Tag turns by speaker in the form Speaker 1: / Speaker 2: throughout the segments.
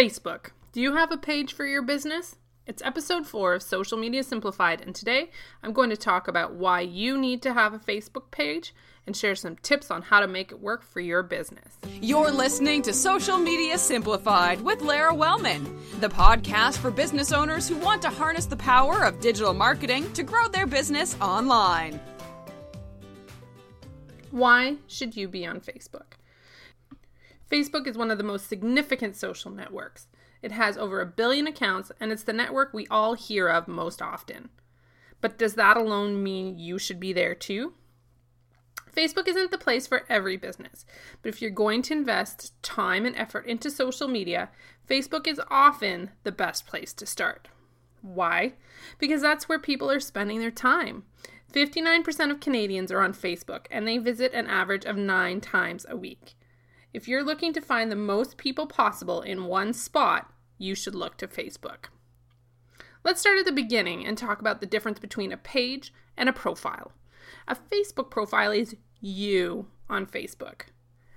Speaker 1: Facebook. Do you have a page for your business? It's episode four of Social Media Simplified, and today I'm going to talk about why you need to have a Facebook page and share some tips on how to make it work for your business.
Speaker 2: You're listening to Social Media Simplified with Lara Wellman, the podcast for business owners who want to harness the power of digital marketing to grow their business online.
Speaker 1: Why should you be on Facebook? Facebook is one of the most significant social networks. It has over a billion accounts, and it's the network we all hear of most often. But does that alone mean you should be there too? Facebook isn't the place for every business, but if you're going to invest time and effort into social media, Facebook is often the best place to start. Why? Because that's where people are spending their time. 59% of Canadians are on Facebook and they visit an average of nine times a week. If you're looking to find the most people possible in one spot, you should look to Facebook. Let's start at the beginning and talk about the difference between a page and a profile. A Facebook profile is you on Facebook.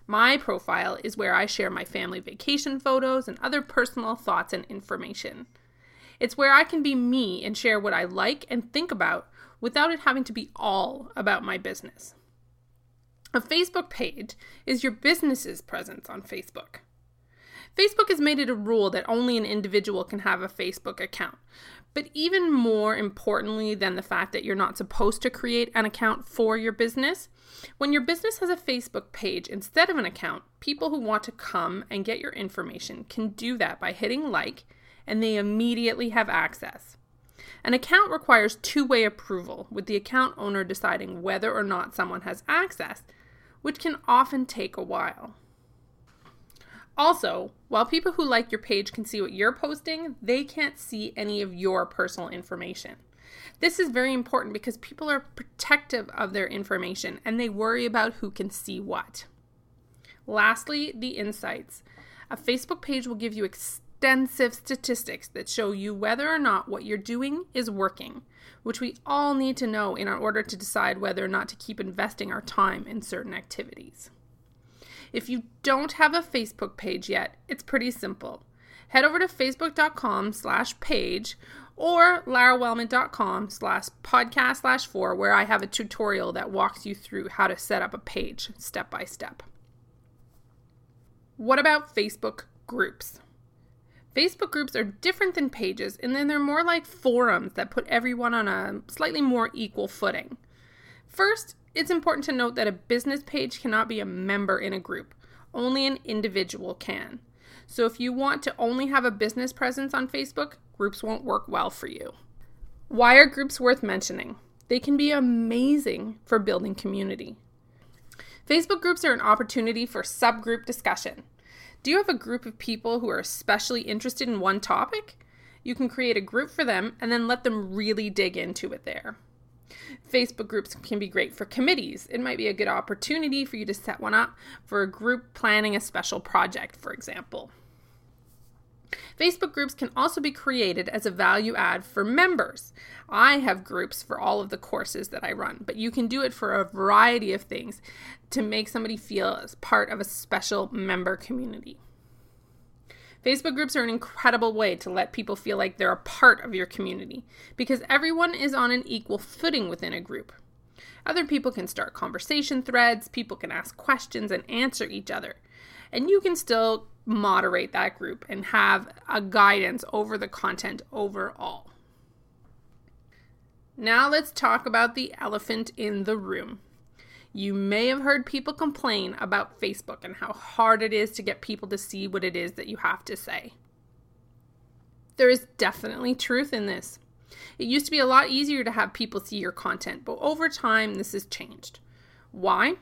Speaker 1: My profile is where I share my family vacation photos and other personal thoughts and information. It's where I can be me and share what I like and think about without it having to be all about my business. A Facebook page is your business's presence on Facebook. Facebook has made it a rule that only an individual can have a Facebook account. But even more importantly than the fact that you're not supposed to create an account for your business, when your business has a Facebook page instead of an account, people who want to come and get your information can do that by hitting like and they immediately have access. An account requires two way approval, with the account owner deciding whether or not someone has access which can often take a while. Also, while people who like your page can see what you're posting, they can't see any of your personal information. This is very important because people are protective of their information and they worry about who can see what. Lastly, the insights. A Facebook page will give you extensive statistics that show you whether or not what you're doing is working, which we all need to know in order to decide whether or not to keep investing our time in certain activities. If you don't have a Facebook page yet, it's pretty simple. Head over to facebook.com slash page or larawellman.com slash podcast slash four, where I have a tutorial that walks you through how to set up a page step by step. What about Facebook groups? Facebook groups are different than pages, and then they're more like forums that put everyone on a slightly more equal footing. First, it's important to note that a business page cannot be a member in a group, only an individual can. So if you want to only have a business presence on Facebook, groups won't work well for you. Why are groups worth mentioning? They can be amazing for building community. Facebook groups are an opportunity for subgroup discussion. Do you have a group of people who are especially interested in one topic? You can create a group for them and then let them really dig into it there. Facebook groups can be great for committees. It might be a good opportunity for you to set one up for a group planning a special project, for example. Facebook groups can also be created as a value add for members. I have groups for all of the courses that I run, but you can do it for a variety of things to make somebody feel as part of a special member community. Facebook groups are an incredible way to let people feel like they're a part of your community because everyone is on an equal footing within a group. Other people can start conversation threads, people can ask questions and answer each other. And you can still moderate that group and have a guidance over the content overall. Now let's talk about the elephant in the room. You may have heard people complain about Facebook and how hard it is to get people to see what it is that you have to say. There is definitely truth in this. It used to be a lot easier to have people see your content, but over time this has changed. Why?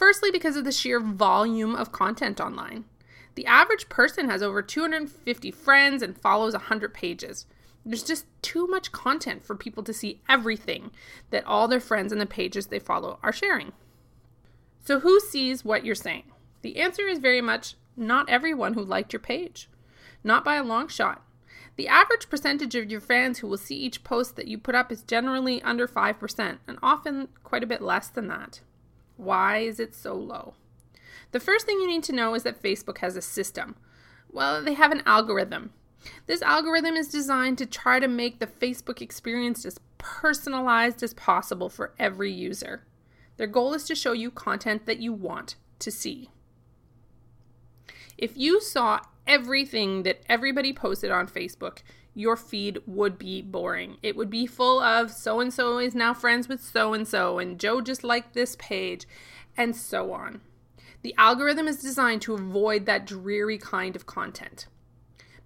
Speaker 1: Firstly, because of the sheer volume of content online. The average person has over 250 friends and follows 100 pages. There's just too much content for people to see everything that all their friends and the pages they follow are sharing. So, who sees what you're saying? The answer is very much not everyone who liked your page. Not by a long shot. The average percentage of your fans who will see each post that you put up is generally under 5%, and often quite a bit less than that. Why is it so low? The first thing you need to know is that Facebook has a system Well, they have an algorithm. This algorithm is designed to try to make the Facebook experience as personalized as possible for every user. Their goal is to show you content that you want to see. If you saw everything that everybody posted on Facebook, your feed would be boring. It would be full of so and so is now friends with so and so, and Joe just liked this page, and so on. The algorithm is designed to avoid that dreary kind of content.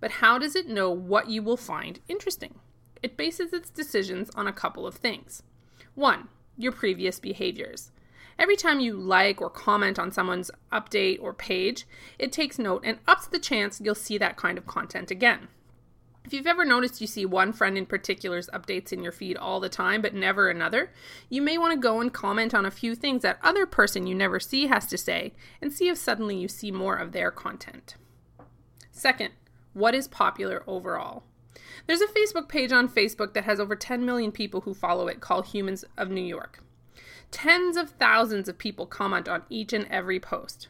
Speaker 1: But how does it know what you will find interesting? It bases its decisions on a couple of things. One, your previous behaviors. Every time you like or comment on someone's update or page, it takes note and ups the chance you'll see that kind of content again. If you've ever noticed you see one friend in particular's updates in your feed all the time but never another, you may want to go and comment on a few things that other person you never see has to say and see if suddenly you see more of their content. Second, what is popular overall? There's a Facebook page on Facebook that has over 10 million people who follow it called Humans of New York. Tens of thousands of people comment on each and every post.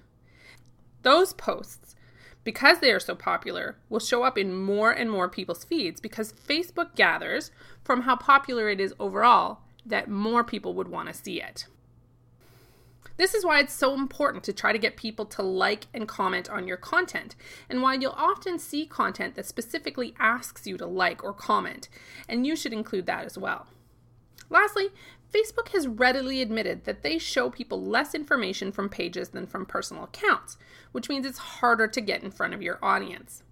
Speaker 1: Those posts, because they are so popular, will show up in more and more people's feeds because Facebook gathers from how popular it is overall that more people would want to see it. This is why it's so important to try to get people to like and comment on your content, and why you'll often see content that specifically asks you to like or comment, and you should include that as well. Lastly, Facebook has readily admitted that they show people less information from pages than from personal accounts, which means it's harder to get in front of your audience.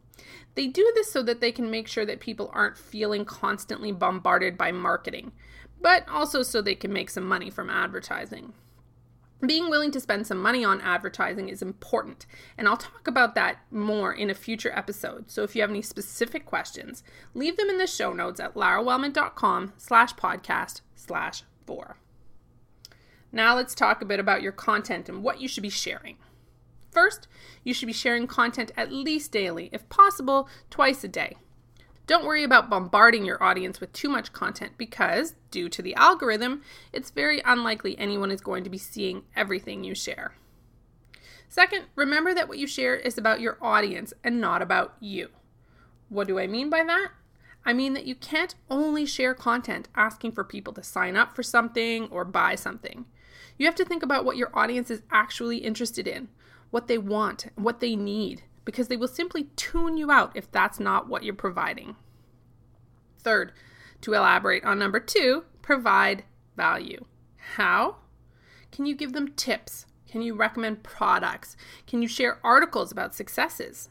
Speaker 1: They do this so that they can make sure that people aren't feeling constantly bombarded by marketing, but also so they can make some money from advertising. Being willing to spend some money on advertising is important, and I'll talk about that more in a future episode. So if you have any specific questions, leave them in the show notes at larawellman.com slash podcast slash four. Now let's talk a bit about your content and what you should be sharing. First, you should be sharing content at least daily, if possible, twice a day. Don't worry about bombarding your audience with too much content because, due to the algorithm, it's very unlikely anyone is going to be seeing everything you share. Second, remember that what you share is about your audience and not about you. What do I mean by that? I mean that you can't only share content asking for people to sign up for something or buy something. You have to think about what your audience is actually interested in, what they want, what they need, because they will simply tune you out if that's not what you're providing. Third, to elaborate on number two, provide value. How? Can you give them tips? Can you recommend products? Can you share articles about successes?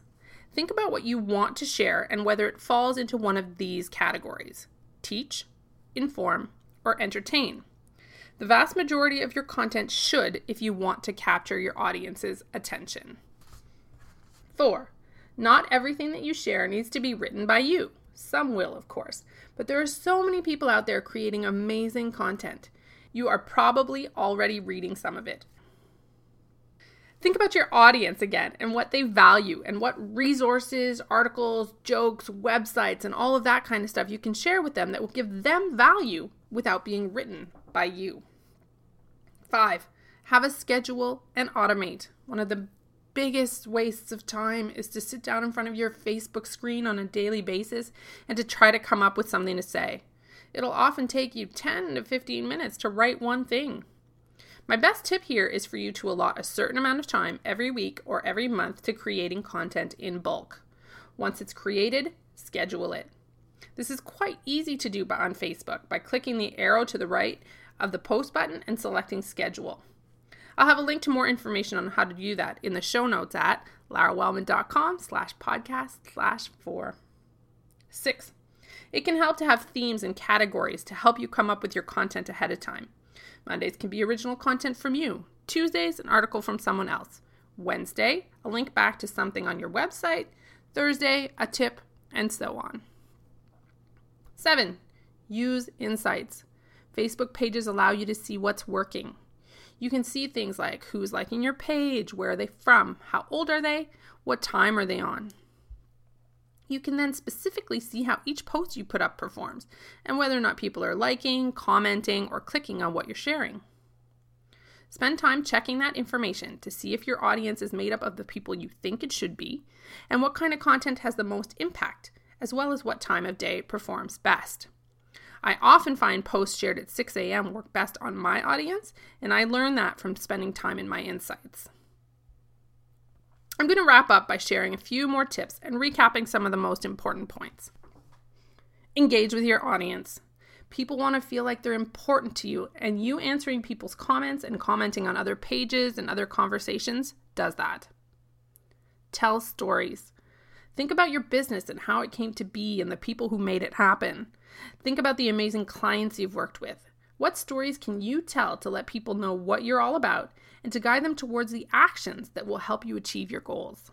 Speaker 1: Think about what you want to share and whether it falls into one of these categories teach, inform, or entertain. The vast majority of your content should if you want to capture your audience's attention. Four, not everything that you share needs to be written by you. Some will, of course, but there are so many people out there creating amazing content. You are probably already reading some of it. Think about your audience again and what they value and what resources, articles, jokes, websites, and all of that kind of stuff you can share with them that will give them value without being written by you. Five, have a schedule and automate. One of the biggest wastes of time is to sit down in front of your Facebook screen on a daily basis and to try to come up with something to say. It'll often take you 10 to 15 minutes to write one thing. My best tip here is for you to allot a certain amount of time every week or every month to creating content in bulk. Once it's created, schedule it. This is quite easy to do on Facebook by clicking the arrow to the right of the post button and selecting schedule. I'll have a link to more information on how to do that in the show notes at larawellman.com slash podcast slash four. Six, it can help to have themes and categories to help you come up with your content ahead of time. Mondays can be original content from you. Tuesdays, an article from someone else. Wednesday, a link back to something on your website. Thursday, a tip, and so on. Seven, use insights. Facebook pages allow you to see what's working. You can see things like who's liking your page, where are they from, how old are they, what time are they on. You can then specifically see how each post you put up performs and whether or not people are liking, commenting, or clicking on what you're sharing. Spend time checking that information to see if your audience is made up of the people you think it should be and what kind of content has the most impact, as well as what time of day performs best. I often find posts shared at 6 a.m. work best on my audience, and I learned that from spending time in my insights. I'm going to wrap up by sharing a few more tips and recapping some of the most important points. Engage with your audience. People want to feel like they're important to you, and you answering people's comments and commenting on other pages and other conversations does that. Tell stories. Think about your business and how it came to be and the people who made it happen. Think about the amazing clients you've worked with. What stories can you tell to let people know what you're all about and to guide them towards the actions that will help you achieve your goals?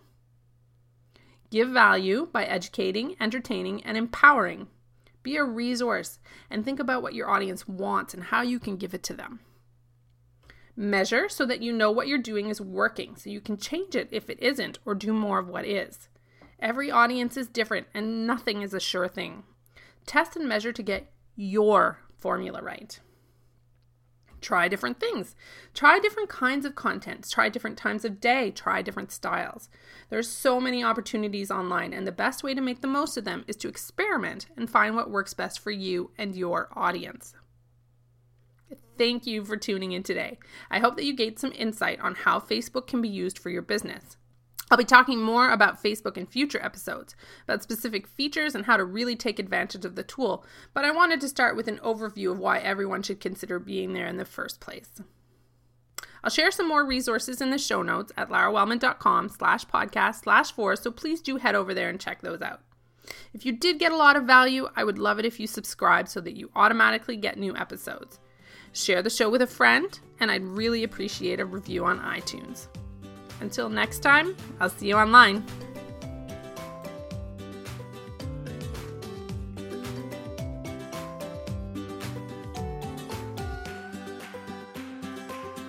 Speaker 1: Give value by educating, entertaining, and empowering. Be a resource and think about what your audience wants and how you can give it to them. Measure so that you know what you're doing is working so you can change it if it isn't or do more of what is. Every audience is different and nothing is a sure thing. Test and measure to get your formula right. Try different things. Try different kinds of content. Try different times of day. Try different styles. There's so many opportunities online, and the best way to make the most of them is to experiment and find what works best for you and your audience. Thank you for tuning in today. I hope that you gained some insight on how Facebook can be used for your business. I'll be talking more about Facebook in future episodes, about specific features and how to really take advantage of the tool, but I wanted to start with an overview of why everyone should consider being there in the first place. I'll share some more resources in the show notes at larawellman.com slash podcast slash four, so please do head over there and check those out. If you did get a lot of value, I would love it if you subscribe so that you automatically get new episodes. Share the show with a friend, and I'd really appreciate a review on iTunes. Until next time, I'll see you online.